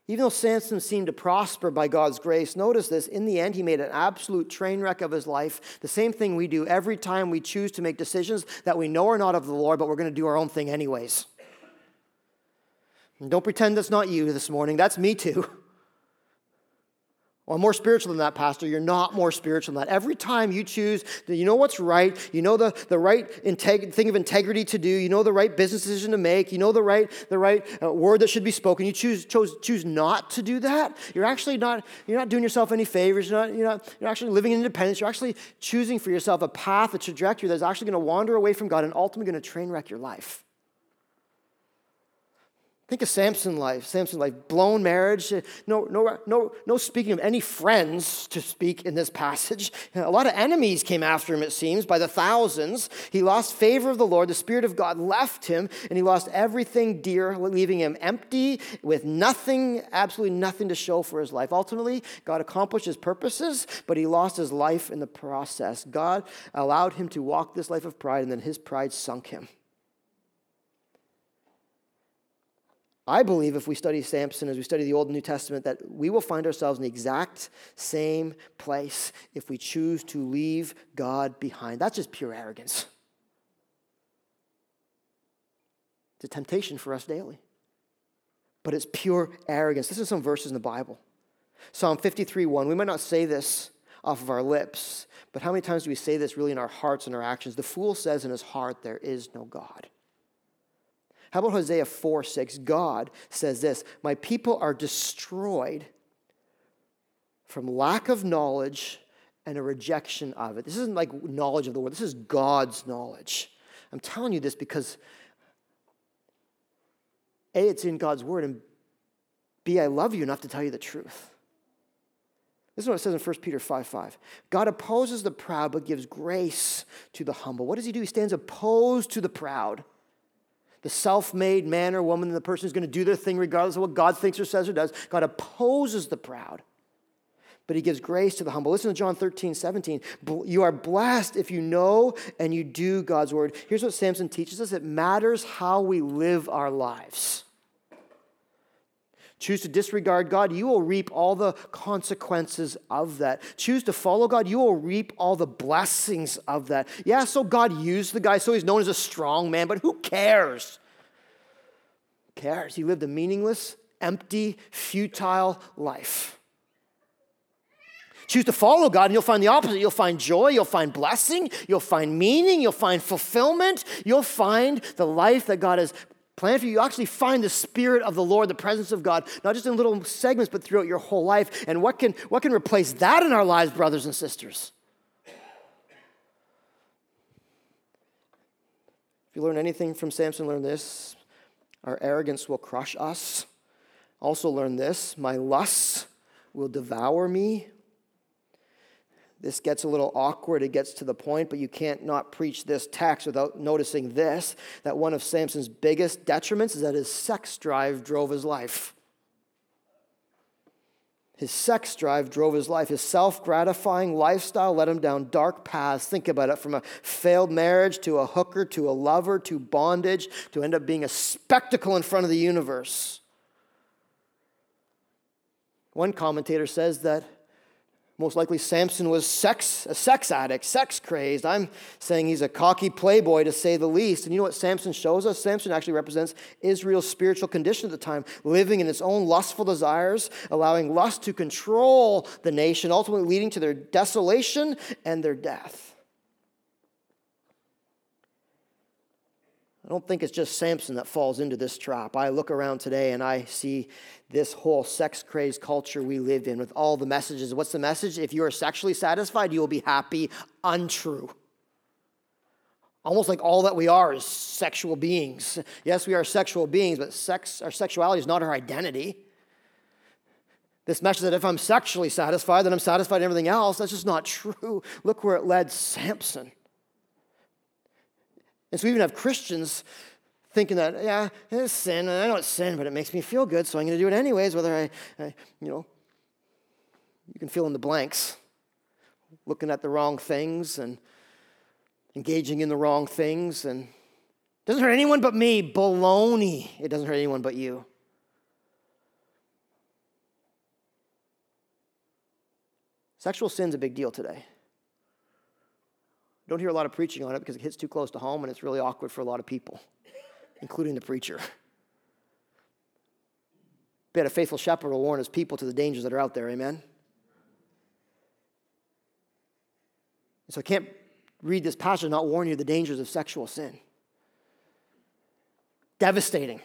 Even though Samson seemed to prosper by God's grace, notice this, in the end, he made an absolute train wreck of his life. The same thing we do every time we choose to make decisions that we know are not of the Lord, but we're going to do our own thing anyways. And don't pretend that's not you this morning. That's me too. *laughs* Well, I'm more spiritual than that, Pastor. You're not more spiritual than that. Every time you choose, you know what's right, you know the, the right integ- thing of integrity to do, you know the right business decision to make, you know the right, the right uh, word that should be spoken, you choose, chose, choose not to do that, you're actually not, you're not doing yourself any favors. You're, not, you're, not, you're actually living in independence. You're actually choosing for yourself a path, a trajectory that's actually going to wander away from God and ultimately going to train wreck your life. Think of Samson's life. Samson's life, blown marriage. No, no, no, no speaking of any friends to speak in this passage. A lot of enemies came after him, it seems, by the thousands. He lost favor of the Lord. The Spirit of God left him, and he lost everything dear, leaving him empty with nothing, absolutely nothing to show for his life. Ultimately, God accomplished his purposes, but he lost his life in the process. God allowed him to walk this life of pride, and then his pride sunk him. I believe if we study Samson as we study the Old and New Testament, that we will find ourselves in the exact same place if we choose to leave God behind. That's just pure arrogance. It's a temptation for us daily. But it's pure arrogance. This is some verses in the Bible. Psalm 53 1. We might not say this off of our lips, but how many times do we say this really in our hearts and our actions? The fool says in his heart, There is no God. How about Hosea 4 6? God says this My people are destroyed from lack of knowledge and a rejection of it. This isn't like knowledge of the word, this is God's knowledge. I'm telling you this because A, it's in God's word, and B, I love you enough to tell you the truth. This is what it says in 1 Peter 5 5. God opposes the proud, but gives grace to the humble. What does he do? He stands opposed to the proud the self made man or woman, the person who's going to do their thing regardless of what God thinks or says or does. God opposes the proud, but he gives grace to the humble. Listen to John 13, 17. You are blessed if you know and you do God's word. Here's what Samson teaches us it matters how we live our lives choose to disregard God, you will reap all the consequences of that. Choose to follow God, you will reap all the blessings of that. Yeah, so God used the guy, so he's known as a strong man, but who cares? Who cares? He lived a meaningless, empty, futile life. Choose to follow God, and you'll find the opposite. You'll find joy, you'll find blessing, you'll find meaning, you'll find fulfillment, you'll find the life that God has Plan for you, you actually find the Spirit of the Lord, the presence of God, not just in little segments, but throughout your whole life. And what can, what can replace that in our lives, brothers and sisters? If you learn anything from Samson, learn this. Our arrogance will crush us. Also, learn this my lusts will devour me. This gets a little awkward, it gets to the point, but you can't not preach this text without noticing this that one of Samson's biggest detriments is that his sex drive drove his life. His sex drive drove his life. His self gratifying lifestyle led him down dark paths. Think about it from a failed marriage to a hooker to a lover to bondage to end up being a spectacle in front of the universe. One commentator says that most likely, Samson was sex, a sex addict, sex crazed. I'm saying he's a cocky playboy to say the least. And you know what Samson shows us? Samson actually represents Israel's spiritual condition at the time, living in its own lustful desires, allowing lust to control the nation, ultimately leading to their desolation and their death. I don't think it's just Samson that falls into this trap. I look around today and I see this whole sex crazed culture we live in with all the messages. What's the message? If you are sexually satisfied, you will be happy. Untrue. Almost like all that we are is sexual beings. Yes, we are sexual beings, but sex, our sexuality is not our identity. This message that if I'm sexually satisfied, then I'm satisfied in everything else, that's just not true. Look where it led Samson. And so we even have Christians thinking that, yeah, it's sin, and I know it's sin, but it makes me feel good, so I'm going to do it anyways, whether I, I, you know, you can fill in the blanks, looking at the wrong things and engaging in the wrong things, and doesn't hurt anyone but me. Baloney. It doesn't hurt anyone but you. Sexual sin's a big deal today. Don't hear a lot of preaching on it because it hits too close to home and it's really awkward for a lot of people, including the preacher. But a faithful shepherd will warn his people to the dangers that are out there, amen? So I can't read this passage not warn you of the dangers of sexual sin. Devastating.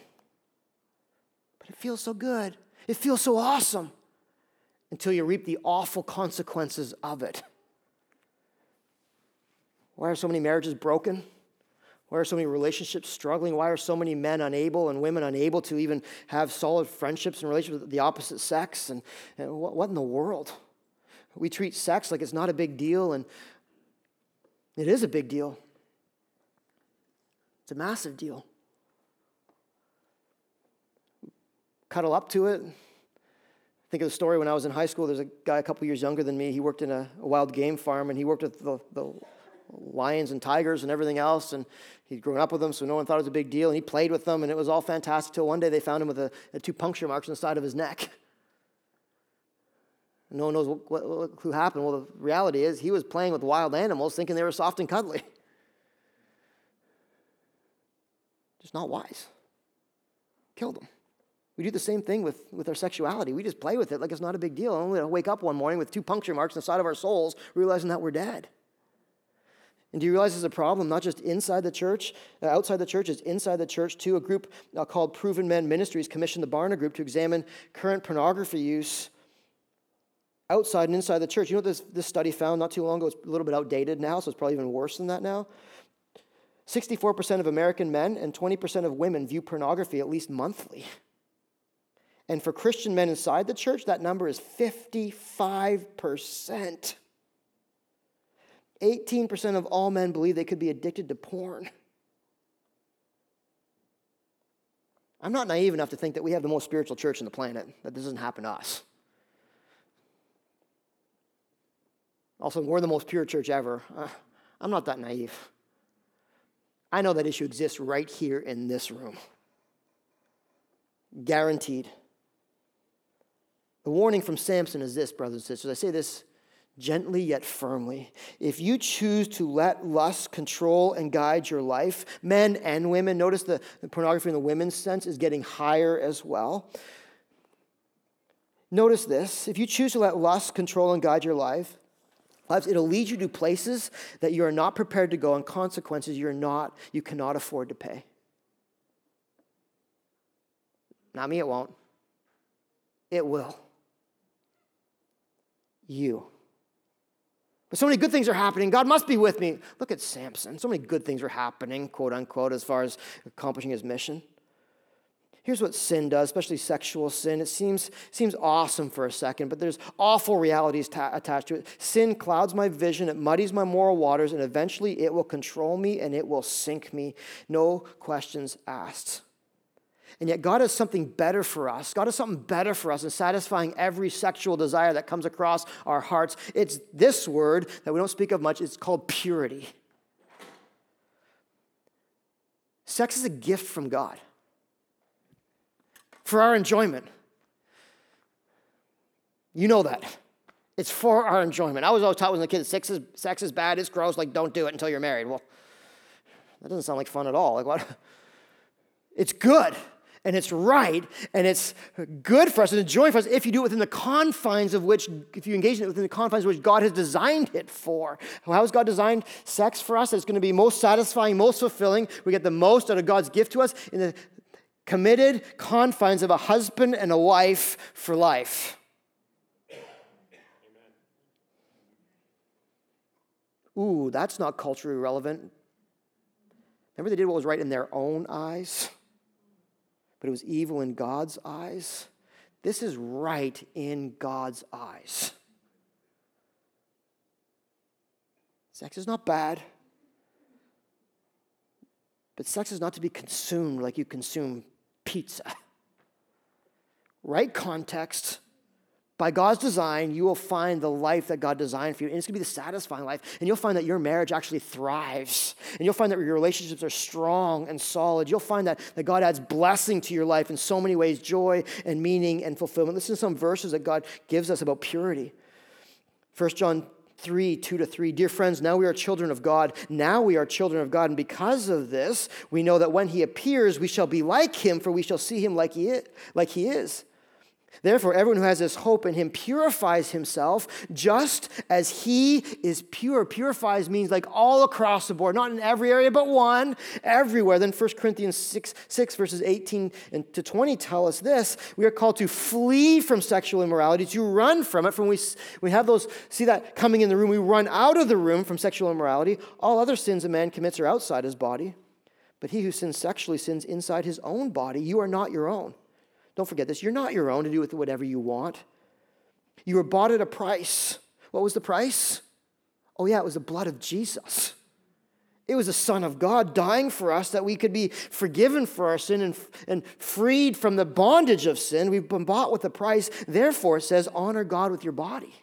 But it feels so good. It feels so awesome until you reap the awful consequences of it. Why are so many marriages broken? Why are so many relationships struggling? Why are so many men unable and women unable to even have solid friendships and relationships with the opposite sex? And, and what, what in the world? We treat sex like it's not a big deal, and it is a big deal. It's a massive deal. Cuddle up to it. Think of the story when I was in high school. There's a guy a couple years younger than me. He worked in a, a wild game farm, and he worked with the, the lions and tigers and everything else. And he'd grown up with them, so no one thought it was a big deal. And he played with them, and it was all fantastic till one day they found him with a, a two puncture marks on the side of his neck. *laughs* No one knows what, what, what, who happened. Well, the reality is he was playing with wild animals thinking they were soft and cuddly. *laughs* Just not wise. Killed them. We do the same thing with, with our sexuality. We just play with it like it's not a big deal. And wake up one morning with two puncture marks on the side of our souls, realizing that we're dead. And do you realize there's a problem, not just inside the church, uh, outside the church, it's inside the church too. A group uh, called Proven Men Ministries commissioned the Barna Group to examine current pornography use outside and inside the church. You know this, this study found not too long ago? It's a little bit outdated now, so it's probably even worse than that now. 64% of American men and 20% of women view pornography at least monthly. And for Christian men inside the church, that number is 55%. 18% of all men believe they could be addicted to porn. I'm not naive enough to think that we have the most spiritual church on the planet, that this doesn't happen to us. Also, we're the most pure church ever. Uh, I'm not that naive. I know that issue exists right here in this room. Guaranteed. The warning from Samson is this, brothers and sisters. I say this gently yet firmly. If you choose to let lust control and guide your life, men and women, notice the, the pornography in the women's sense is getting higher as well. Notice this if you choose to let lust control and guide your life, lives, it'll lead you to places that you are not prepared to go and consequences you're not, you cannot afford to pay. Not me, it won't. It will. You. But so many good things are happening. God must be with me. Look at Samson. So many good things are happening, quote unquote, as far as accomplishing his mission. Here's what sin does, especially sexual sin. It seems, seems awesome for a second, but there's awful realities ta- attached to it. Sin clouds my vision, it muddies my moral waters, and eventually it will control me and it will sink me. No questions asked. And yet, God has something better for us. God has something better for us in satisfying every sexual desire that comes across our hearts. It's this word that we don't speak of much, it's called purity. Sex is a gift from God for our enjoyment. You know that. It's for our enjoyment. I was always taught when I was a kid, sex is, sex is bad, it's gross, like don't do it until you're married. Well, that doesn't sound like fun at all. Like what? It's good and it's right and it's good for us and enjoying for us if you do it within the confines of which, if you engage in it within the confines of which God has designed it for. How has God designed sex for us? It's going to be most satisfying, most fulfilling. We get the most out of God's gift to us in the committed confines of a husband and a wife for life. Ooh, that's not culturally relevant. Remember, they did what was right in their own eyes, but it was evil in God's eyes. This is right in God's eyes. Sex is not bad, but sex is not to be consumed like you consume pizza. Right context, by God's design, you will find the life that God designed for you. And it's going to be the satisfying life. And you'll find that your marriage actually thrives. And you'll find that your relationships are strong and solid. You'll find that, that God adds blessing to your life in so many ways joy and meaning and fulfillment. Listen to some verses that God gives us about purity. 1 John 3 2 to 3. Dear friends, now we are children of God. Now we are children of God. And because of this, we know that when he appears, we shall be like him, for we shall see him like he is. Like he is. Therefore, everyone who has this hope in him purifies himself just as he is pure. Purifies means like all across the board, not in every area, but one, everywhere. Then 1 Corinthians 6, 6 verses 18 to 20 tell us this. We are called to flee from sexual immorality, to run from it. From we, we have those, see that coming in the room, we run out of the room from sexual immorality. All other sins a man commits are outside his body. But he who sins sexually sins inside his own body. You are not your own. Don't forget this. You're not your own to do with whatever you want. You were bought at a price. What was the price? Oh, yeah, it was the blood of Jesus. It was the Son of God dying for us that we could be forgiven for our sin and, and freed from the bondage of sin. We've been bought with a price. Therefore, it says, honor God with your body.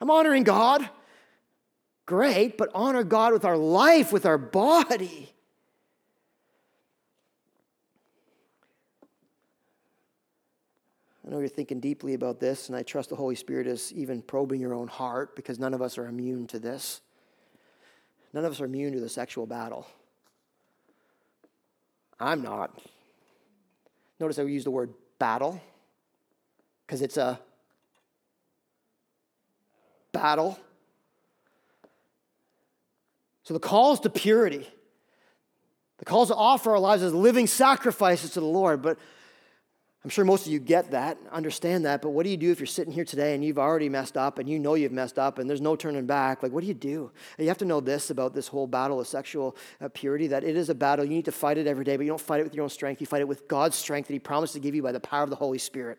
I'm honoring God great, but honor God with our life, with our body. I know you're thinking deeply about this, and I trust the Holy Spirit is even probing your own heart because none of us are immune to this. None of us are immune to the sexual battle. I'm not. Notice I use the word battle because it's a battle. So the call is to purity. The call is to offer our lives as living sacrifices to the Lord. But I'm sure most of you get that, understand that, but what do you do if you're sitting here today and you've already messed up and you know you've messed up and there's no turning back? Like, what do you do? You have to know this about this whole battle of sexual uh, purity that it is a battle. You need to fight it every day, but you don't fight it with your own strength. You fight it with God's strength that He promised to give you by the power of the Holy Spirit.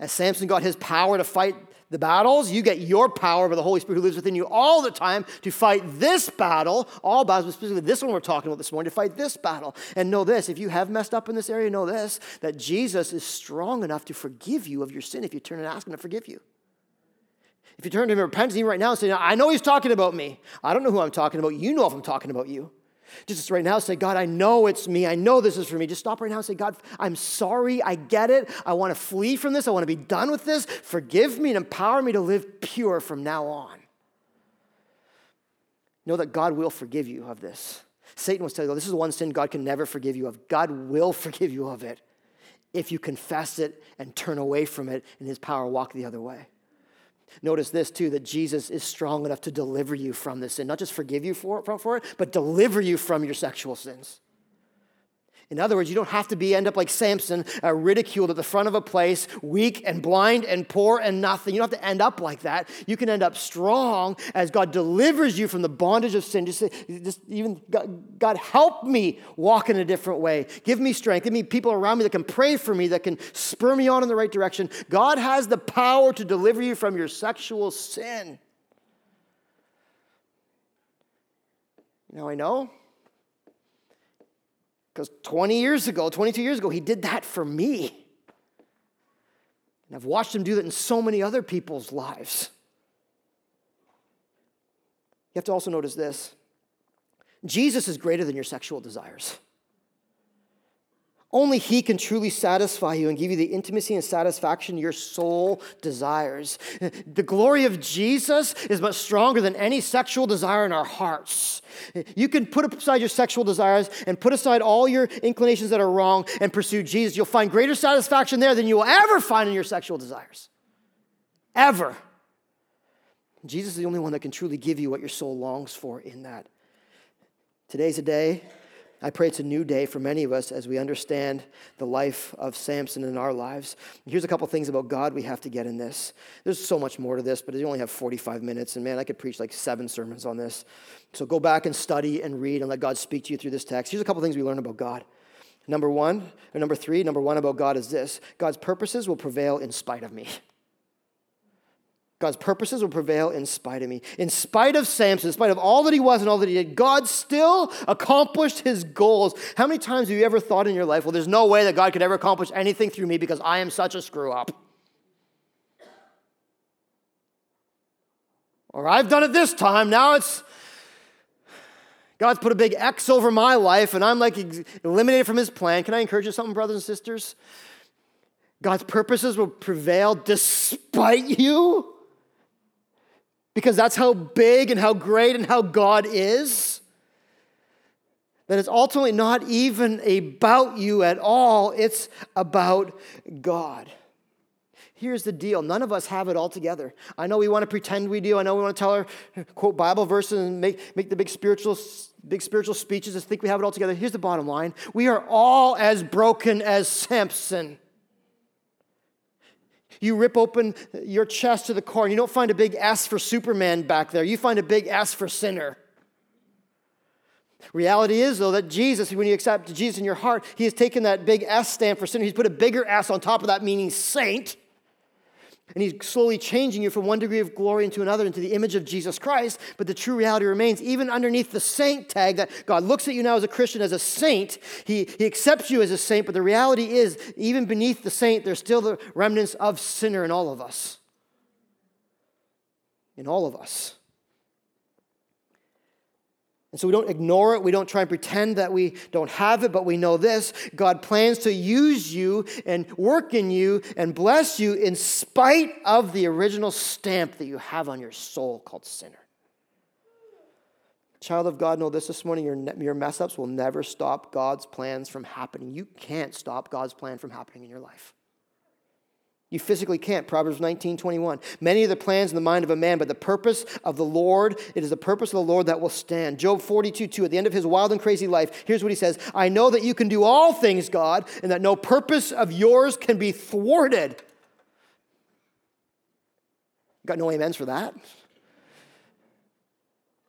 As Samson got his power to fight the battles, you get your power by the Holy Spirit who lives within you all the time to fight this battle, all battles, but specifically this one we're talking about this morning, to fight this battle. And know this if you have messed up in this area, know this that Jesus is strong enough to forgive you of your sin if you turn and ask Him to forgive you. If you turn to Him in repentance even right now and say, I know He's talking about me. I don't know who I'm talking about. You know if I'm talking about you. Just right now, say, God, I know it's me. I know this is for me. Just stop right now and say, God, I'm sorry. I get it. I want to flee from this. I want to be done with this. Forgive me and empower me to live pure from now on. Know that God will forgive you of this. Satan was telling you, this is one sin God can never forgive you of. God will forgive you of it if you confess it and turn away from it and his power walk the other way. Notice this too that Jesus is strong enough to deliver you from this sin, not just forgive you for, for it, but deliver you from your sexual sins. In other words, you don't have to be end up like Samson, uh, ridiculed at the front of a place, weak and blind and poor and nothing. You don't have to end up like that. You can end up strong as God delivers you from the bondage of sin. Just, just even God, God, help me walk in a different way. Give me strength. Give me people around me that can pray for me, that can spur me on in the right direction. God has the power to deliver you from your sexual sin. Now I know because 20 years ago, 22 years ago, he did that for me. And I've watched him do that in so many other people's lives. You have to also notice this Jesus is greater than your sexual desires. Only He can truly satisfy you and give you the intimacy and satisfaction your soul desires. The glory of Jesus is much stronger than any sexual desire in our hearts. You can put aside your sexual desires and put aside all your inclinations that are wrong and pursue Jesus. You'll find greater satisfaction there than you will ever find in your sexual desires. Ever. Jesus is the only one that can truly give you what your soul longs for in that. Today's a day I pray it's a new day for many of us as we understand the life of Samson in our lives. Here's a couple things about God we have to get in this. There's so much more to this, but you only have 45 minutes, and man, I could preach like seven sermons on this. So go back and study and read and let God speak to you through this text. Here's a couple things we learn about God. Number one, or number three, number one about God is this God's purposes will prevail in spite of me. *laughs* God's purposes will prevail in spite of me. In spite of Samson, in spite of all that he was and all that he did, God still accomplished his goals. How many times have you ever thought in your life, well, there's no way that God could ever accomplish anything through me because I am such a screw up? Or I've done it this time, now it's God's put a big X over my life and I'm like eliminated from his plan. Can I encourage you something, brothers and sisters? God's purposes will prevail despite you because that's how big and how great and how God is. That it's ultimately not even about you at all, it's about God. Here's the deal none of us have it all together. I know we want to pretend we do. I know we want to tell our quote Bible verses and make, make the big spiritual, big spiritual speeches and think we have it all together. Here's the bottom line we are all as broken as Samson. You rip open your chest to the core, and you don't find a big S for Superman back there. You find a big S for sinner. Reality is, though, that Jesus, when you accept Jesus in your heart, He has taken that big S stand for sinner. He's put a bigger S on top of that, meaning saint. And he's slowly changing you from one degree of glory into another, into the image of Jesus Christ. But the true reality remains, even underneath the saint tag, that God looks at you now as a Christian, as a saint. He, he accepts you as a saint, but the reality is, even beneath the saint, there's still the remnants of sinner in all of us. In all of us. And so we don't ignore it. We don't try and pretend that we don't have it, but we know this God plans to use you and work in you and bless you in spite of the original stamp that you have on your soul called sinner. Child of God, know this this morning your, your mess ups will never stop God's plans from happening. You can't stop God's plan from happening in your life. You physically can't. Proverbs 19, 21. Many are the plans in the mind of a man, but the purpose of the Lord, it is the purpose of the Lord that will stand. Job 42, 2. At the end of his wild and crazy life, here's what he says I know that you can do all things, God, and that no purpose of yours can be thwarted. Got no amens for that?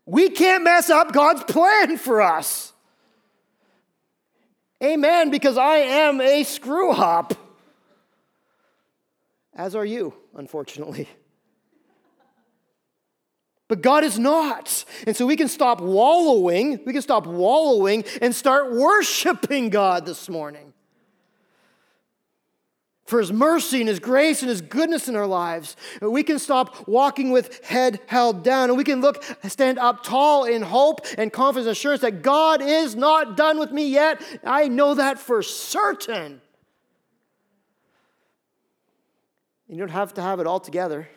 We can't mess up God's plan for us. Amen, because I am a screw hop as are you, unfortunately. *laughs* But God is not. And so we can stop wallowing, we can stop wallowing and start worshiping God this morning. For his mercy and his grace and his goodness in our lives. We can stop walking with head held down and we can look, stand up tall in hope and confidence assurance that God is not done with me yet. I know that for certain. You don't have to have it all together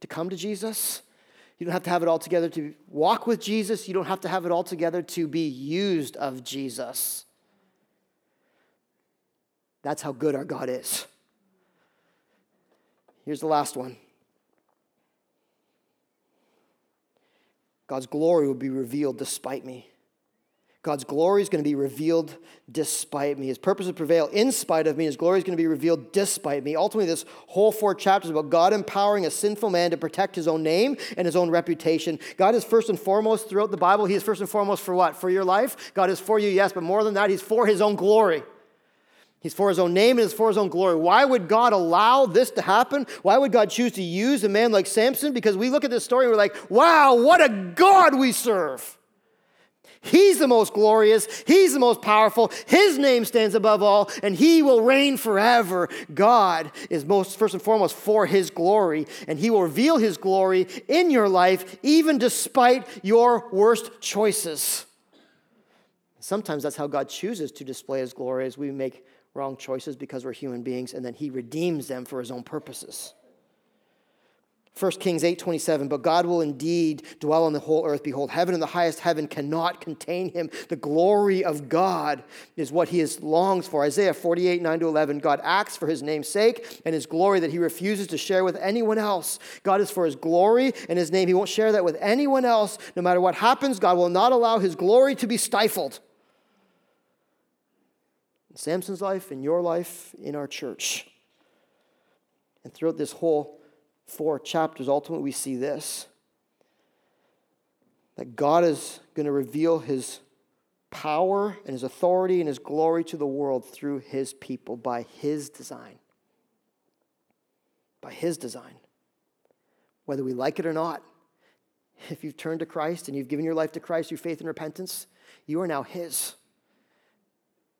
to come to Jesus. You don't have to have it all together to walk with Jesus. You don't have to have it all together to be used of Jesus. That's how good our God is. Here's the last one God's glory will be revealed despite me. God's glory is going to be revealed despite me. His purpose will prevail in spite of me. His glory is going to be revealed despite me. Ultimately, this whole four chapters about God empowering a sinful man to protect his own name and his own reputation. God is first and foremost throughout the Bible. He is first and foremost for what? For your life? God is for you, yes, but more than that, He's for His own glory. He's for his own name and he's for his own glory. Why would God allow this to happen? Why would God choose to use a man like Samson? Because we look at this story and we're like, wow, what a God we serve. He's the most glorious. He's the most powerful. His name stands above all, and he will reign forever. God is most, first and foremost, for his glory, and he will reveal his glory in your life, even despite your worst choices. Sometimes that's how God chooses to display his glory as we make wrong choices because we're human beings, and then he redeems them for his own purposes. 1 Kings 8:27 But God will indeed dwell on the whole earth. Behold heaven and the highest heaven cannot contain him. The glory of God is what he is longs for. Isaiah 48 9 to 11 God acts for his name's sake and his glory that he refuses to share with anyone else. God is for his glory and his name. He won't share that with anyone else. No matter what happens God will not allow his glory to be stifled. In Samson's life in your life in our church and throughout this whole four chapters, ultimately we see this that God is going to reveal his power and his authority and his glory to the world through his people by his design. By his design. Whether we like it or not, if you've turned to Christ and you've given your life to Christ through faith and repentance, you are now his.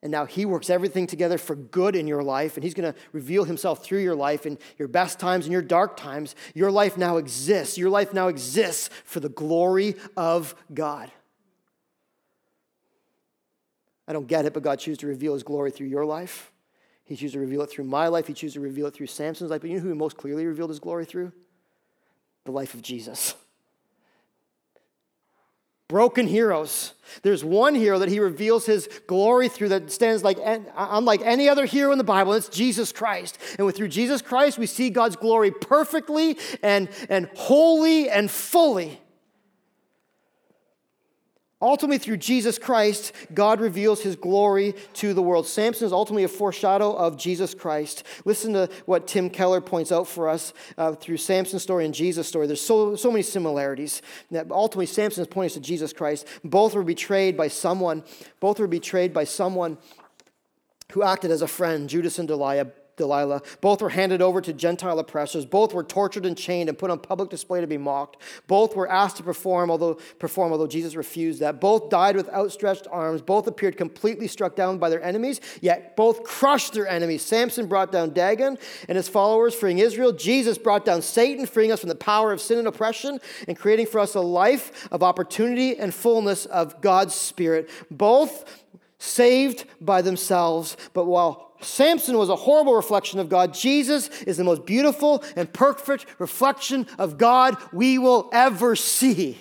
And now He works everything together for good in your life, and He's going to reveal Himself through your life in your best times and your dark times. Your life now exists. Your life now exists for the glory of God. I don't get it, but God chooses to reveal His glory through your life. He chooses to reveal it through my life. He chooses to reveal it through Samson's life. But you know who He most clearly revealed His glory through? The life of Jesus broken heroes. There's one hero that he reveals his glory through that stands like unlike any other hero in the Bible, it's Jesus Christ. And with through Jesus Christ, we see God's glory perfectly and, and wholly and fully. Ultimately, through Jesus Christ, God reveals his glory to the world. Samson is ultimately a foreshadow of Jesus Christ. Listen to what Tim Keller points out for us uh, through Samson's story and Jesus' story. There's so, so many similarities. That ultimately, Samson is pointing to Jesus Christ. Both were betrayed by someone, both were betrayed by someone who acted as a friend, Judas and Delilah. Delilah. Both were handed over to Gentile oppressors. Both were tortured and chained and put on public display to be mocked. Both were asked to perform, although perform, although Jesus refused that. Both died with outstretched arms. Both appeared completely struck down by their enemies, yet both crushed their enemies. Samson brought down Dagon and his followers, freeing Israel. Jesus brought down Satan, freeing us from the power of sin and oppression, and creating for us a life of opportunity and fullness of God's Spirit. Both saved by themselves, but while Samson was a horrible reflection of God. Jesus is the most beautiful and perfect reflection of God we will ever see.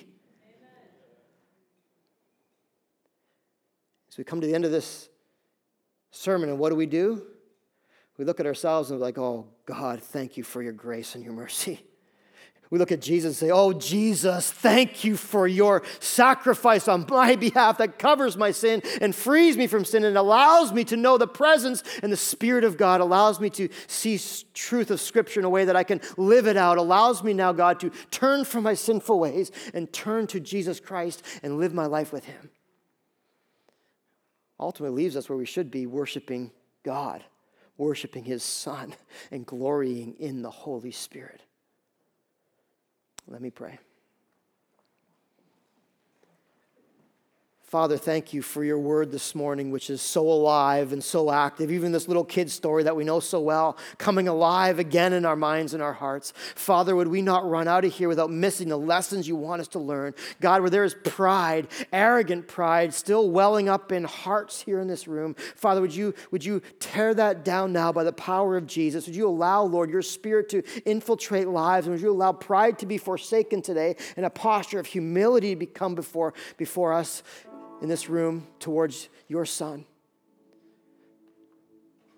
As we come to the end of this sermon, and what do we do? We look at ourselves and we're like, oh, God, thank you for your grace and your mercy. We look at Jesus and say, Oh, Jesus, thank you for your sacrifice on my *laughs* behalf that covers my sin and frees me from sin and allows me to know the presence and the Spirit of God, allows me to see truth of Scripture in a way that I can live it out, allows me now, God, to turn from my sinful ways and turn to Jesus Christ and live my life with Him. Ultimately leaves us where we should be worshiping God, worshiping His Son, and glorying in the Holy Spirit. Let me pray. Father, thank you for your word this morning, which is so alive and so active. Even this little kid story that we know so well, coming alive again in our minds and our hearts. Father, would we not run out of here without missing the lessons you want us to learn? God, where there is pride, arrogant pride, still welling up in hearts here in this room, Father, would you, would you tear that down now by the power of Jesus? Would you allow, Lord, your spirit to infiltrate lives? And would you allow pride to be forsaken today and a posture of humility to become before, before us? In this room towards your Son.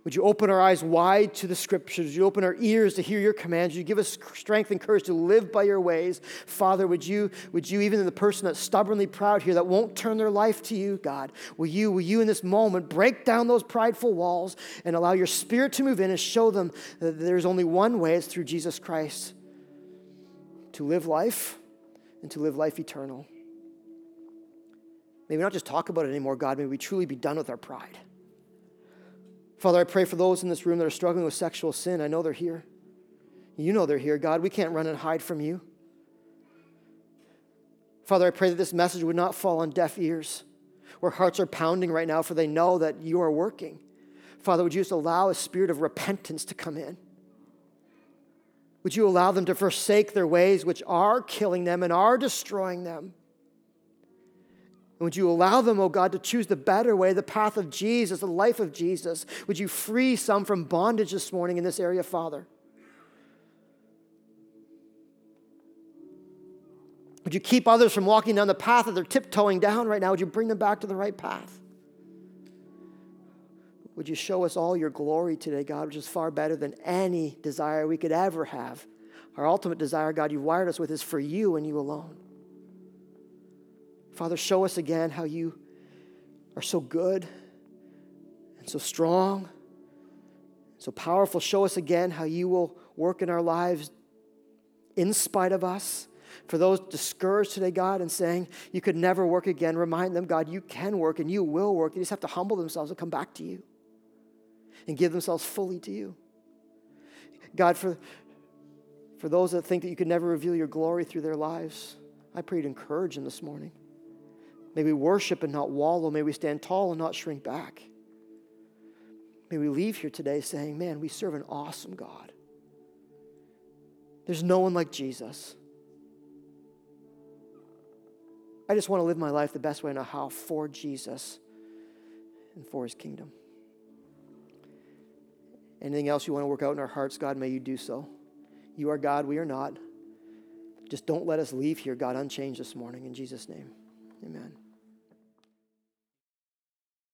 Would you open our eyes wide to the scriptures? Would you open our ears to hear your commands? Would you give us strength and courage to live by your ways? Father, would you, would you, even in the person that's stubbornly proud here, that won't turn their life to you, God, will you, will you in this moment break down those prideful walls and allow your spirit to move in and show them that there's only one way, it's through Jesus Christ to live life and to live life eternal. May we not just talk about it anymore, God. May we truly be done with our pride. Father, I pray for those in this room that are struggling with sexual sin. I know they're here. You know they're here, God. We can't run and hide from you. Father, I pray that this message would not fall on deaf ears where hearts are pounding right now, for they know that you are working. Father, would you just allow a spirit of repentance to come in? Would you allow them to forsake their ways, which are killing them and are destroying them? Would you allow them, oh God, to choose the better way, the path of Jesus, the life of Jesus? Would you free some from bondage this morning in this area, Father? Would you keep others from walking down the path that they're tiptoeing down right now? Would you bring them back to the right path? Would you show us all your glory today, God, which is far better than any desire we could ever have? Our ultimate desire, God, you've wired us with is for you and you alone. Father, show us again how you are so good and so strong, so powerful. Show us again how you will work in our lives in spite of us. For those discouraged today, God, and saying you could never work again, remind them, God, you can work and you will work. They just have to humble themselves and come back to you and give themselves fully to you. God, for, for those that think that you could never reveal your glory through their lives, I pray to encourage them this morning. May we worship and not wallow. May we stand tall and not shrink back. May we leave here today saying, man, we serve an awesome God. There's no one like Jesus. I just want to live my life the best way I know how for Jesus and for his kingdom. Anything else you want to work out in our hearts, God, may you do so. You are God, we are not. Just don't let us leave here, God, unchanged this morning. In Jesus' name, amen.